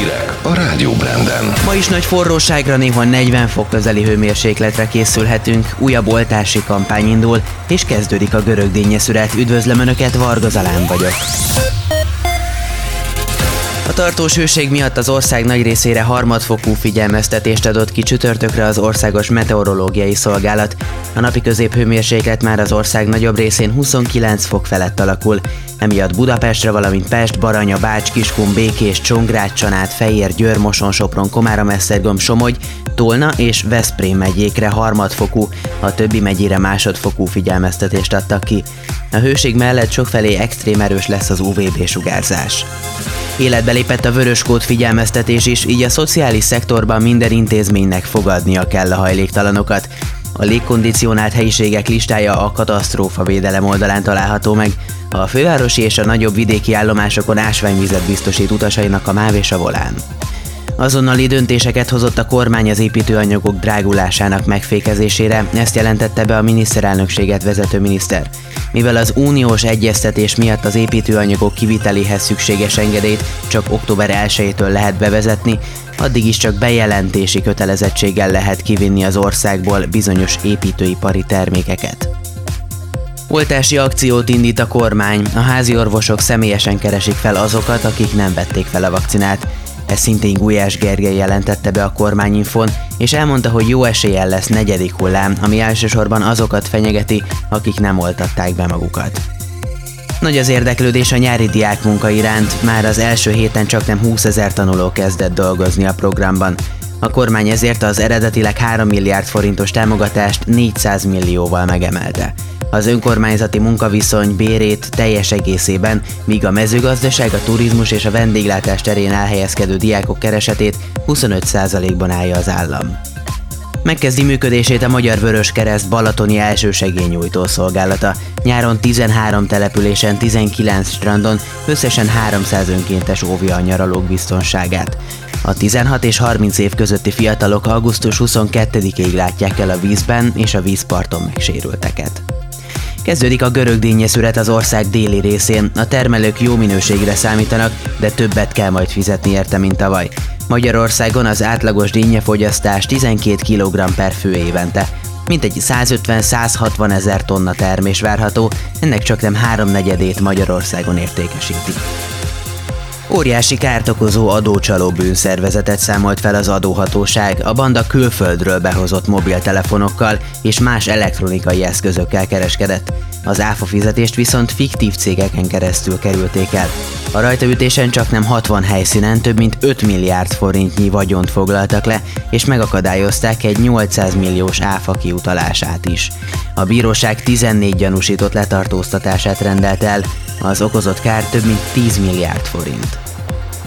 Hírek a Rádió Branden. Ma is nagy forróságra néha 40 fok közeli hőmérsékletre készülhetünk, újabb oltási kampány indul, és kezdődik a görög dényeszület. Üdvözlöm Önöket, Varga Zalán vagyok. A tartós hőség miatt az ország nagy részére harmadfokú figyelmeztetést adott ki csütörtökre az Országos Meteorológiai Szolgálat. A napi középhőmérséklet már az ország nagyobb részén 29 fok felett alakul. Emiatt Budapestre, valamint Pest, Baranya, Bács, Kiskun, Békés, Csongrád, Csanád, Fejér, Győr, Moson, Sopron, Komára, Mesztergom, Somogy, Tolna és Veszprém megyékre harmadfokú, a többi megyére másodfokú figyelmeztetést adtak ki. A hőség mellett sokfelé extrém erős lesz az UVB sugárzás. Életbe lépett a vöröskód figyelmeztetés is, így a szociális szektorban minden intézménynek fogadnia kell a hajléktalanokat. A légkondicionált helyiségek listája a katasztrófa védelem oldalán található meg. A fővárosi és a nagyobb vidéki állomásokon ásványvizet biztosít utasainak a MÁV és a volán. Azonnali döntéseket hozott a kormány az építőanyagok drágulásának megfékezésére, ezt jelentette be a miniszterelnökséget vezető miniszter. Mivel az uniós egyeztetés miatt az építőanyagok kiviteléhez szükséges engedélyt csak október 1-től lehet bevezetni, addig is csak bejelentési kötelezettséggel lehet kivinni az országból bizonyos építőipari termékeket. Oltási akciót indít a kormány, a házi orvosok személyesen keresik fel azokat, akik nem vették fel a vakcinát. Ez szintén Gulyás Gergely jelentette be a kormányinfon, és elmondta, hogy jó eséllyel lesz negyedik hullám, ami elsősorban azokat fenyegeti, akik nem oltatták be magukat. Nagy az érdeklődés a nyári diák iránt, már az első héten csak nem 20 ezer tanuló kezdett dolgozni a programban. A kormány ezért az eredetileg 3 milliárd forintos támogatást 400 millióval megemelte az önkormányzati munkaviszony bérét teljes egészében, míg a mezőgazdaság, a turizmus és a vendéglátás terén elhelyezkedő diákok keresetét 25%-ban állja az állam. Megkezdi működését a Magyar Vörös Kereszt Balatoni elsősegélynyújtó szolgálata. Nyáron 13 településen, 19 strandon összesen 300 önkéntes óvja a nyaralók biztonságát. A 16 és 30 év közötti fiatalok augusztus 22-ig látják el a vízben és a vízparton megsérülteket. Kezdődik a görög dínyeszület az ország déli részén. A termelők jó minőségre számítanak, de többet kell majd fizetni érte, mint tavaly. Magyarországon az átlagos dínnyefogyasztás 12 kg per fő évente. Mintegy 150-160 ezer tonna termés várható, ennek csak nem háromnegyedét Magyarországon értékesíti. Óriási kárt okozó adócsaló bűnszervezetet számolt fel az adóhatóság, a banda külföldről behozott mobiltelefonokkal és más elektronikai eszközökkel kereskedett. Az áfa fizetést viszont fiktív cégeken keresztül kerülték el. A rajtaütésen csak nem 60 helyszínen több mint 5 milliárd forintnyi vagyont foglaltak le, és megakadályozták egy 800 milliós áfa kiutalását is. A bíróság 14 gyanúsított letartóztatását rendelt el, az okozott kár több mint 10 milliárd forint.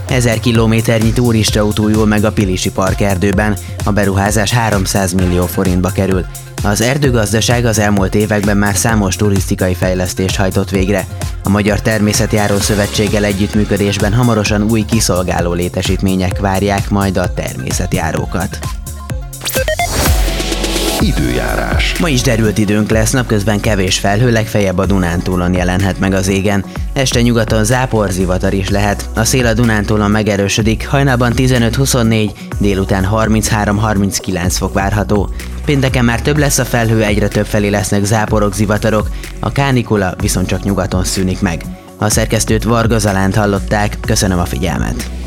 Ezer kilométernyi turistautó jól meg a Pilisi Park erdőben, a beruházás 300 millió forintba kerül. Az erdőgazdaság az elmúlt években már számos turisztikai fejlesztést hajtott végre. A Magyar Természetjáró Szövetséggel együttműködésben hamarosan új kiszolgáló létesítmények várják majd a természetjárókat. Időjárás. Ma is derült időnk lesz, napközben kevés felhő, legfeljebb a Dunántúlon jelenhet meg az égen. Este nyugaton záporzivatar is lehet. A szél a Dunántúlon megerősödik, hajnalban 15-24, délután 33-39 fok várható. Pénteken már több lesz a felhő, egyre több felé lesznek záporok, zivatarok, a kánikula viszont csak nyugaton szűnik meg. A szerkesztőt Varga Zalánt hallották, köszönöm a figyelmet.